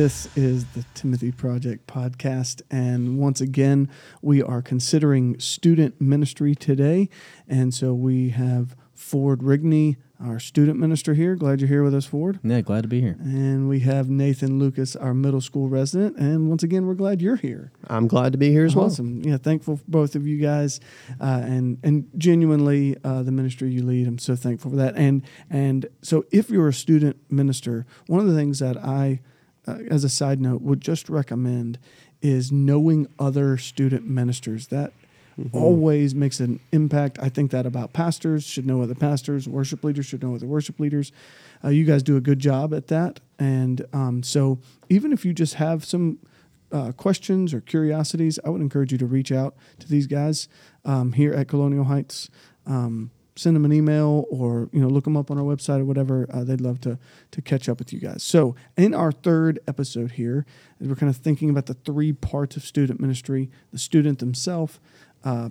This is the Timothy Project podcast. And once again, we are considering student ministry today. And so we have Ford Rigney, our student minister here. Glad you're here with us, Ford. Yeah, glad to be here. And we have Nathan Lucas, our middle school resident. And once again, we're glad you're here. I'm glad to be here as well. Awesome. Yeah, thankful for both of you guys, uh, and and genuinely uh, the ministry you lead. I'm so thankful for that. And and so if you're a student minister, one of the things that I, uh, as a side note, would just recommend is knowing other student ministers. That always makes an impact. I think that about pastors should know other pastors, worship leaders should know other worship leaders. Uh, you guys do a good job at that, and um, so even if you just have some uh, questions or curiosities, I would encourage you to reach out to these guys um, here at Colonial Heights. Um, send them an email or you know look them up on our website or whatever. Uh, they'd love to to catch up with you guys. So in our third episode here, we're kind of thinking about the three parts of student ministry: the student themselves, uh,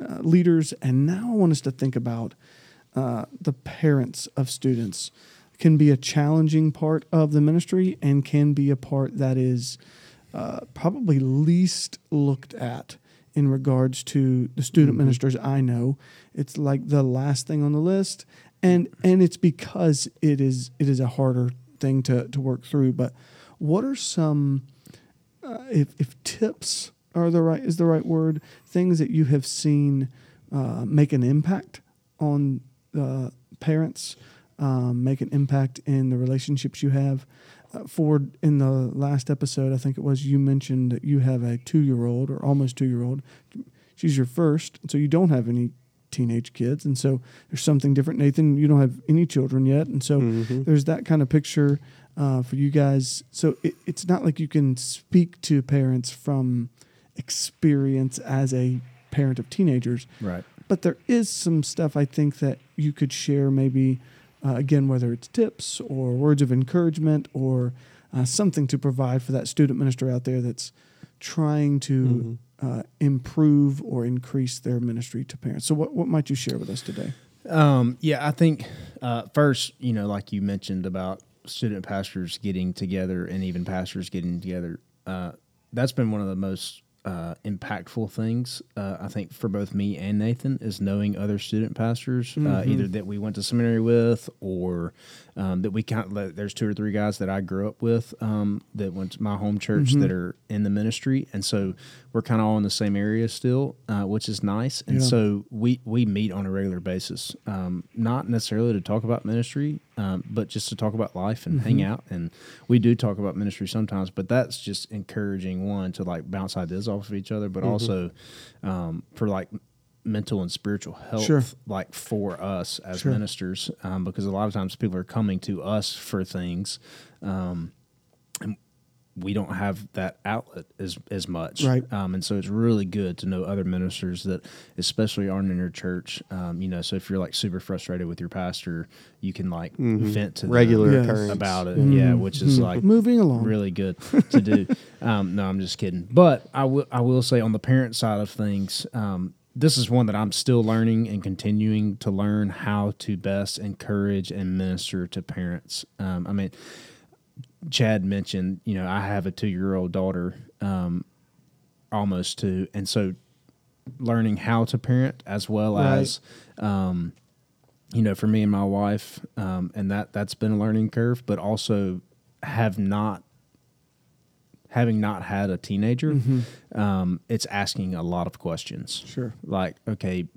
uh, leaders, and now I want us to think about uh, the parents of students. Can be a challenging part of the ministry and can be a part that is uh, probably least looked at in regards to the student Mm-hmm. ministers I know. It's like the last thing on the list, and and it's because it is it is a harder thing to to work through. But what are some uh, if if tips are the right is the right word things that you have seen uh, make an impact on uh, parents, um, make an impact in the relationships you have. Uh, Ford, in the last episode, I think it was you mentioned that you have a two year old or almost two year old. She's your first, so you don't have any teenage kids, and so there's something different. Nathan, you don't have any children yet, and so Mhm. there's that kind of picture uh, for you guys. So it, it's not like you can speak to parents from experience as a parent of teenagers, Right. but there is some stuff I think that you could share maybe uh, again whether it's tips or words of encouragement or uh, something to provide for that student minister out there that's trying to uh, improve or increase their ministry to parents. So what, what might you share with us today? Um, yeah, I think uh, first, you know, like you mentioned about student pastors getting together and even pastors getting together, uh, that's been one of the most uh, impactful things uh, I think for both me and Nathan is knowing other student pastors, uh, either that we went to seminary with or um, that we kind of, there's two or three guys that I grew up with um, that went to my home church that are in the ministry, and so we're kind of all in the same area still, uh, which is nice. And Yeah. so we we meet on a regular basis, um, not necessarily to talk about ministry, um, but just to talk about life and hang out. And we do talk about ministry sometimes, but that's just encouraging one to like bounce ideas off of each other, but also um, for like mental and spiritual health, Sure. like for us as Sure. ministers, um, because a lot of times people are coming to us for things. Um, we don't have that outlet as as much, Right. Um, and so it's really good to know other ministers that, especially aren't in your church. Um, you know, so if you're like super frustrated with your pastor, you can like vent to them Regular Yes. about it. Yeah, which is like Moving along. really good to do. um, no, I'm just kidding. But I will I will say on the parent side of things, um, this is one that I'm still learning and continuing to learn how to best encourage and minister to parents. Um, I mean, Chad mentioned, you know, I have a two year old daughter, um, almost two, and so learning how to parent as well Right. as um, you know, for me and my wife, um, and that that's been a learning curve, but also have not having not had a teenager, um, it's asking a lot of questions. Sure. Like, okay,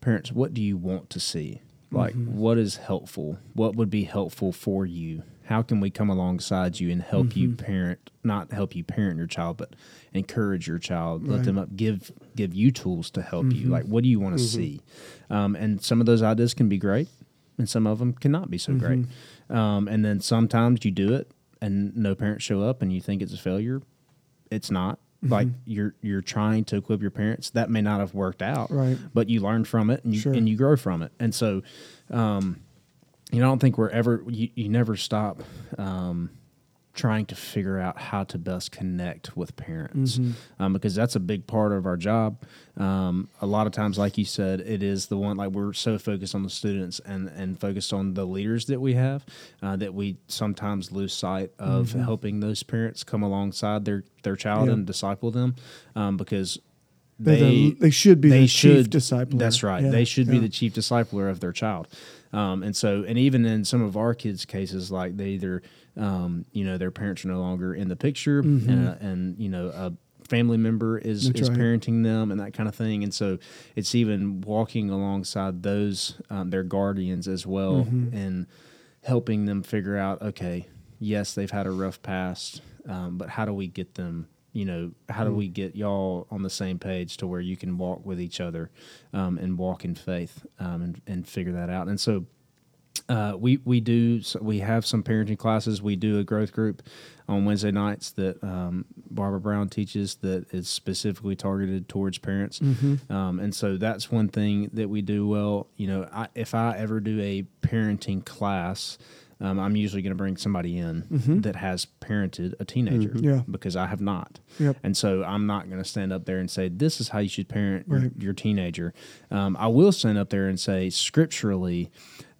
parents, what do you want to see? Like, what is helpful? What would be helpful for you? How can we come alongside you and help you parent, not help you parent your child, but encourage your child, let them up, give give you tools to help you. Like, what do you want to see? Um, and some of those ideas can be great, and some of them cannot be so great. Um, and then sometimes you do it, and no parents show up, and you think it's a failure. It's not. Like you're you're trying to equip your parents. That may not have worked out, Right. But you learn from it, and you Sure. and you grow from it. And so, um, you know, I don't think we're ever you, you never stop um, trying to figure out how to best connect with parents um, because that's a big part of our job. Um, a lot of times, like you said, it is the one like we're so focused on the students and and focused on the leaders that we have uh, that we sometimes lose sight of helping those parents come alongside their their child Yeah. and disciple them um, because they the- they should be they the should chief discipler. That's right. Yeah, They should be the chief discipler of their child. Um, and so, and even in some of our kids' cases, like they either, um, you know, their parents are no longer in the picture, and, uh, and you know, a family member is Mm-hmm. That's is right. parenting them and that kind of thing. And so, it's even walking alongside those um, their guardians as well Mm-hmm. and helping them figure out, okay, yes, they've had a rough past, um, but how do we get them? You know, how Mm. do we get y'all on the same page to where you can walk with each other um, and walk in faith um, and, and figure that out? And so, uh, we we do so we have some parenting classes. We do a growth group on Wednesday nights that um, Barbara Brown teaches that is specifically targeted towards parents. Um, and so that's one thing that we do well. You know, I, if I ever do a parenting class. Um, I'm usually going to bring somebody in that has parented a teenager Yeah. because I have not. Yep. And so I'm not going to stand up there and say, this is how you should parent your, Right. your teenager. Um, I will stand up there and say, scripturally,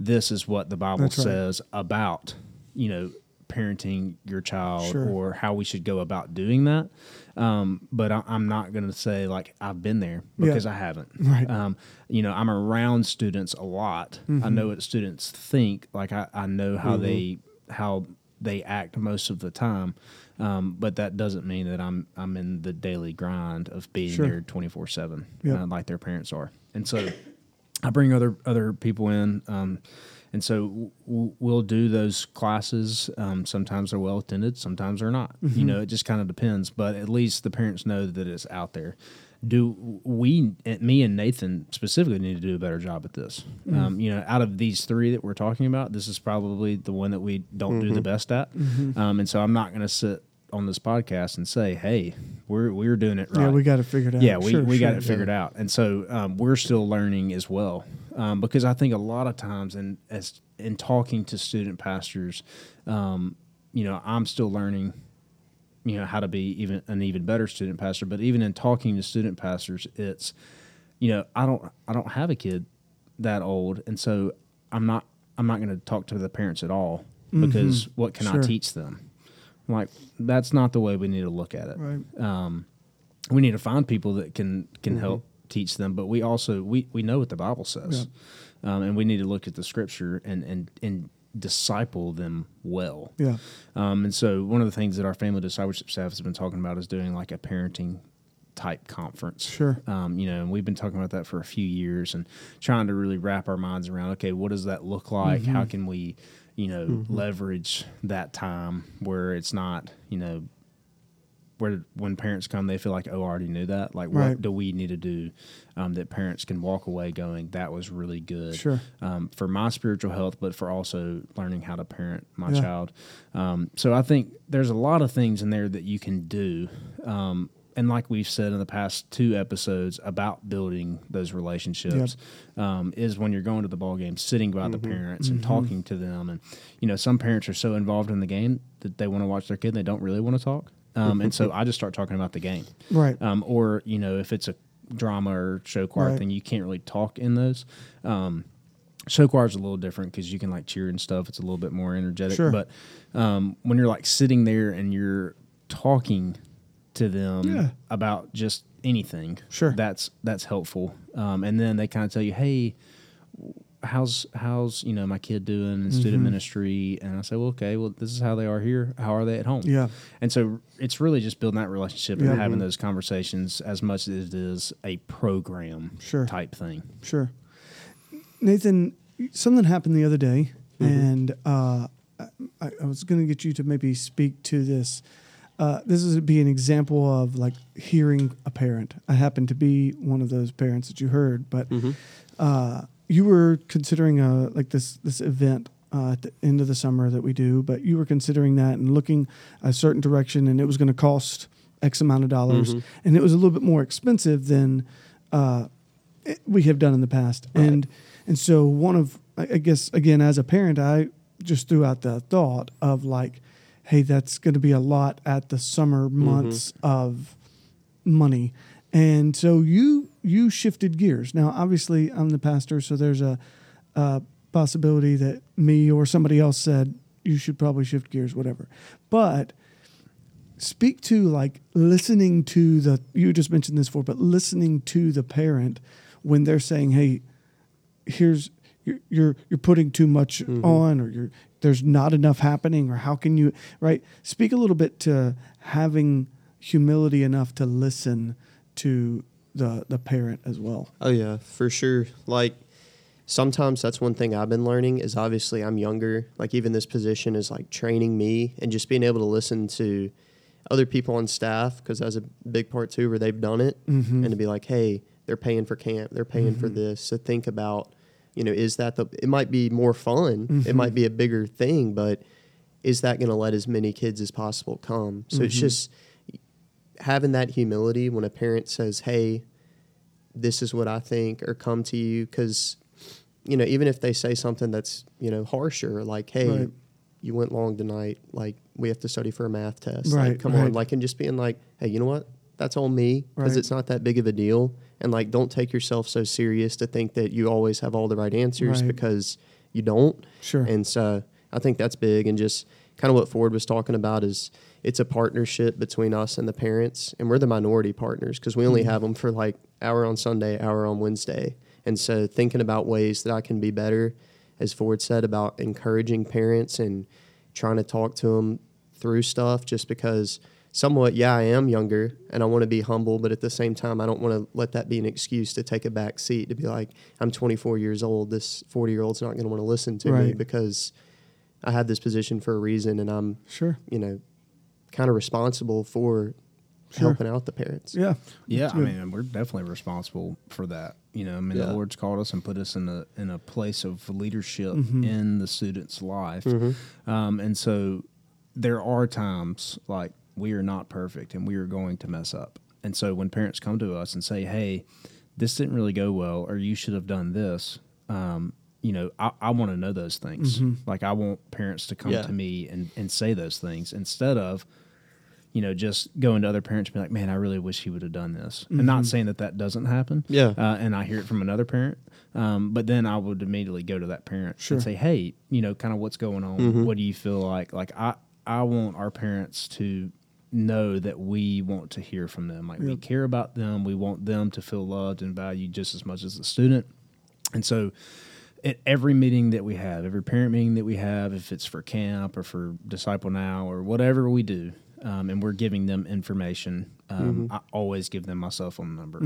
this is what the Bible That's right. says about, you know, parenting your child Sure. or how we should go about doing that. Um, but I, I'm not going to say like I've been there Yeah. because I haven't. Right. Mm-hmm. Um, you know, I'm around students a lot. I know what students think. Like I, I know how they how they act most of the time. Um, but that doesn't mean that I'm I'm in the daily grind of being Sure. there 24 seven Yep. uh, like their parents are. And so I bring other other people in, um, and so w- we'll do those classes. Um, sometimes they're well attended, sometimes they're not. You know, it just kind of depends. But at least the parents know that it's out there. Do we, eh, me and Nathan specifically, need to do a better job at this? Um, you know, out of these three that we're talking about, this is probably the one that we don't do the best at. Um, and so I'm not going to sit on this podcast and say, "Hey, we're we're doing it right." Yeah, we got it figured out. Yeah, we, Sure, we got sure. it figured out, and so um, we're still learning as well. Um, because I think a lot of times, in as in talking to student pastors, um, you know, I'm still learning, you know, how to be even an even better student pastor. But even in talking to student pastors, it's, you know, I don't I don't have a kid that old, and so I'm not I'm not going to talk to the parents at all because what can I Mm-hmm. Teach them? I'm like that's not the way we need to look at it Right. um, we need to find people that can can help teach them but we also we, we know what the bible says um, and we need to look at the scripture and and and disciple them well Yeah. um, and so one of the things that our family discipleship staff has been talking about is doing like a parenting type conference Sure. um, you know and we've been talking about that for a few years and trying to really wrap our minds around okay what does that look like how Mm-hmm. can we you know leverage that time where it's not you know where when parents come, they feel like, oh, I already knew that. Like, Right. what do we need to do um, that parents can walk away going, that was really good Sure. um, for my spiritual health, but for also learning how to parent my Yeah. child. Um, so I think there's a lot of things in there that you can do. Um, and like we've said in the past two episodes about building those relationships, um, is when you're going to the ball game, sitting by the parents and talking to them. And you know, some parents are so involved in the game that they want to watch their kid, and they don't really want to talk. Um, and so I just start talking about the game Right. um, or you know if it's a drama or show choir Right. thing you can't really talk in those um, show choir is a little different because you can like cheer and stuff it's a little bit more energetic Sure. but um, when you're like sitting there and you're talking to them Yeah. about just anything Sure. that's that's helpful um, and then they kind of tell you hey how's how's you know my kid doing in student ministry and i say well okay well this is how they are here how are they at home Yeah. and so it's really just building that relationship Yeah. and having those conversations as much as it is a program Sure. type thing. Sure. Nathan, something happened the other day, Mm-hmm. and uh, I, I was going to get you to maybe speak to this. Uh, this would be an example of like hearing a parent. I happen to be one of those parents that you heard, but uh, you were considering a like this this event uh, at the end of the summer that we do, but you were considering that and looking a certain direction, and it was going to cost X amount of dollars, and it was a little bit more expensive than uh, it- we have done in the past. And and so one of I I guess again as a parent, I just threw out the thought of like, hey, that's going to be a lot at the summer months of money. And so you you shifted gears. Now, obviously, I'm the pastor, so there's a, a possibility that me or somebody else said you should probably shift gears, whatever. But speak to like listening to the you just mentioned this before, but listening to the parent when they're saying, "Hey, here's you're you're, you're putting too much mm-hmm. on, or you're there's not enough happening, or how can you right?" Speak a little bit to having humility enough to listen to the the parent as well. Oh yeah, for sure. Like sometimes that's one thing I've been learning is obviously I'm younger. Like even this position is like training me and just being able to listen to other people on staff because that's a big part too where they've done it Mm-hmm. and to be like, hey, they're paying for camp, they're paying for mm-hmm. this. So think about, you know, is that the? It might be more fun. It might mm-hmm. be a bigger thing, but is that going to let as many kids as possible come? So it's mm-hmm. just having that humility when a parent says, "Hey, this is what I think," or come to you because, you know, even if they say something that's you know harsher, like, "Hey, Right. you went long tonight. Like, we have to study for a math test. Right, Like, come right. on." Like, and just being like, "Hey, you know what? That's on me because it's not that big of a deal." And like, don't take yourself so serious to think that you always have all the right answers because you don't. Sure. And so I think that's big. And just kind of what Ford was talking about is it's a partnership between us and the parents. And we're the minority partners because we only Mm-hmm. have them for like hour on Sunday, hour on Wednesday. And so thinking about ways that I can be better, as Ford said, about encouraging parents and trying to talk to them through stuff just because somewhat, yeah, I am younger and I want to be humble, but at the same time, I don't want to let that be an excuse to take a back seat to be like, I'm 24 years old. This 40 year old's not going to want to listen to me because I have this position for a reason and I'm, Sure. you know, kind of responsible for Sure. helping out the parents. Yeah. Yeah, I mean, we're definitely responsible for that. You know, I mean, Yeah. the Lord's called us and put us in a in a place of leadership Mm-hmm. in the student's life, Mm-hmm. um, and so there are times like we are not perfect and we are going to mess up. And so when parents come to us and say, "Hey, this didn't really go well," or "You should have done this," um, you know, I, I want to know those things. Like I want parents to come Yeah. to me and and say those things instead of you know, just going to other parents and be like, man, I really wish he would have done this. And not saying that that doesn't happen. Yeah. Uh, and I hear it from another parent. Um, but then I would immediately go to that parent Sure. and say, hey, you know, kind of what's going on? What do you feel like? Like, I, I want our parents to know that we want to hear from them. Like, we care about them. We want them to feel loved and valued just as much as the student. And so, at every meeting that we have, every parent meeting that we have, if it's for camp or for Disciple Now or whatever we do, um, and we're giving them information, um, I always give them my cell phone number.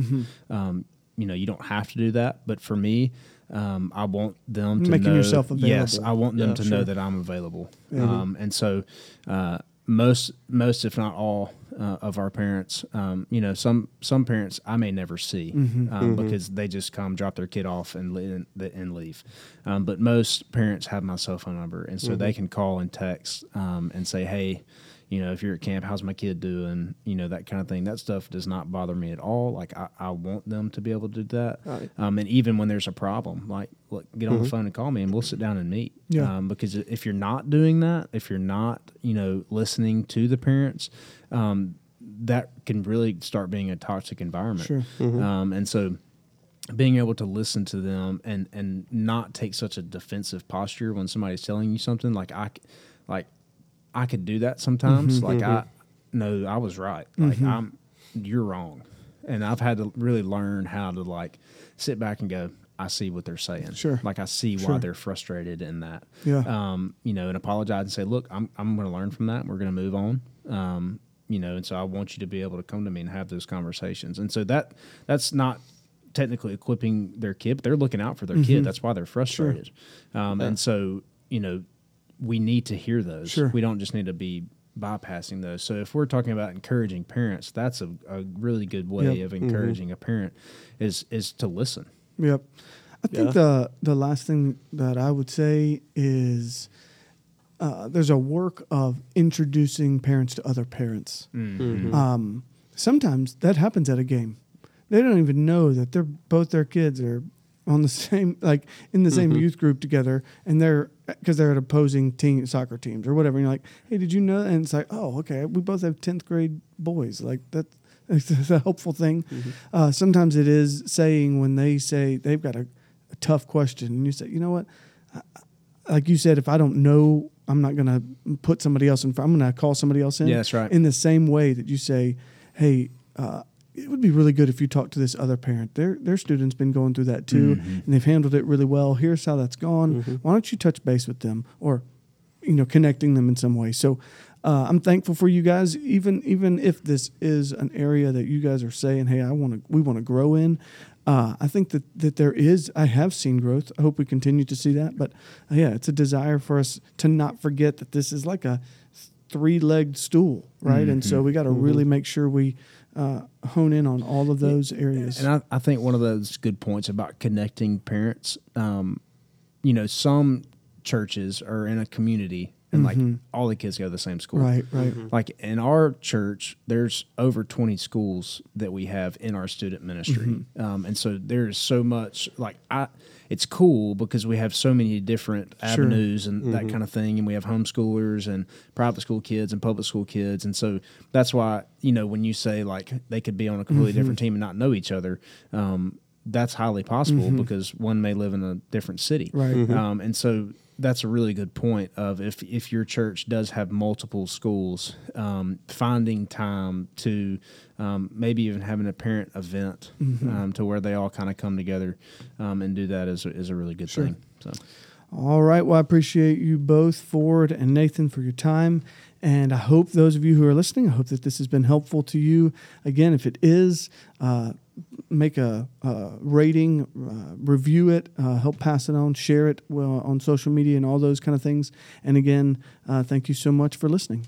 Um, you know, you don't have to do that, but for me, um, I want them to Making know. yourself available. Yes. I want them Yeah, to sure. know that I'm available. Yeah. Um, and so, uh, most, most, if not all, uh, of our parents, um, you know, some some parents I may never see Mm-hmm. um, because they just come, drop their kid off, and li- and leave. Um, but most parents have my cell phone number, and so Mm-hmm. they can call and text um, and say, "Hey, you know, if you're at camp, how's my kid doing? You know, that kind of thing. That stuff does not bother me at all. Like I, I want them to be able to do that. Right. Um, and even when there's a problem, like look, get on the phone and call me, and we'll sit down and meet. Yeah. Um, because if you're not doing that, if you're not, you know, listening to the parents, um, that can really start being a toxic environment. Sure. Um, and so being able to listen to them and and not take such a defensive posture when somebody's telling you something like I like I could do that sometimes like I no I was right like I'm you're wrong and I've had to really learn how to like sit back and go I see what they're saying Sure. like I see Sure. why they're frustrated in that Yeah. um you know and apologize and say look I'm I'm going to learn from that we're going to move on um you know and so I want you to be able to come to me and have those conversations and so that that's not technically equipping their kid, but they're looking out for their Mm-hmm. kid. That's why they're frustrated. Um, And so, you know, we need to hear those. Sure. We don't just need to be bypassing those. So if we're talking about encouraging parents, that's a, a really good way Yep. of encouraging a parent is is to listen. Yep. I think Yeah. the the last thing that I would say is uh, there's a work of introducing parents to other parents. Mm-hmm. Um, sometimes that happens at a game. They don't even know that they're both their kids are on the same like in the same Mm-hmm. youth group together, and they're because they're at opposing team soccer teams or whatever. And you're like, hey, did you know? And it's like, oh, okay, we both have tenth grade boys. Like that, it's a helpful thing. Mm-hmm. Uh, sometimes it is saying when they say they've got a, a tough question, and you say, you know what, I- like you said, if I don't know, I'm not going to put somebody else in. front. I'm going to call somebody else in. Yeah, that's right. In the same way that you say, hey. Uh, it would be really good if you talk to this other parent. Their their student's been going through that too, Mm-hmm. and they've handled it really well. Here's how that's gone. Why don't you touch base with them, or you know, connecting them in some way? So, uh, I'm thankful for you guys. Even even if this is an area that you guys are saying, hey, I want to, we want to grow in. Uh, I think that that there is. I have seen growth. I hope we continue to see that. But uh, yeah, it's a desire for us to not forget that this is like a three-legged stool, right? And so we got to really make sure we uh, hone in on all of those areas. And I, I think one of those good points about connecting parents, um, you know, some churches are in a community and like all the kids go to the same school. right, right. Like in our church, there's over 20 schools that we have in our student ministry. Mm-hmm. Um, and so there's so much like I, it's cool because we have so many different avenues and that kind of thing. And we have homeschoolers and private school kids and public school kids. And so that's why, you know, when you say like they could be on a completely different team and not know each other, um, that's highly possible because one may live in a different city. Right. Um, and so that's a really good point of if, if your church does have multiple schools, um, finding time to um, maybe even having a parent event um, to where they all kind of come together um, and do that is, a- is a really good thing. So All right. Well, I appreciate you both, Ford and Nathan, for your time. And I hope those of you who are listening, I hope that this has been helpful to you. Again, if it is, uh, make a, uh rating, uh, review it, uh, help pass it on, share it well, on social media and all those kind of things. And again, uh, thank you so much for listening.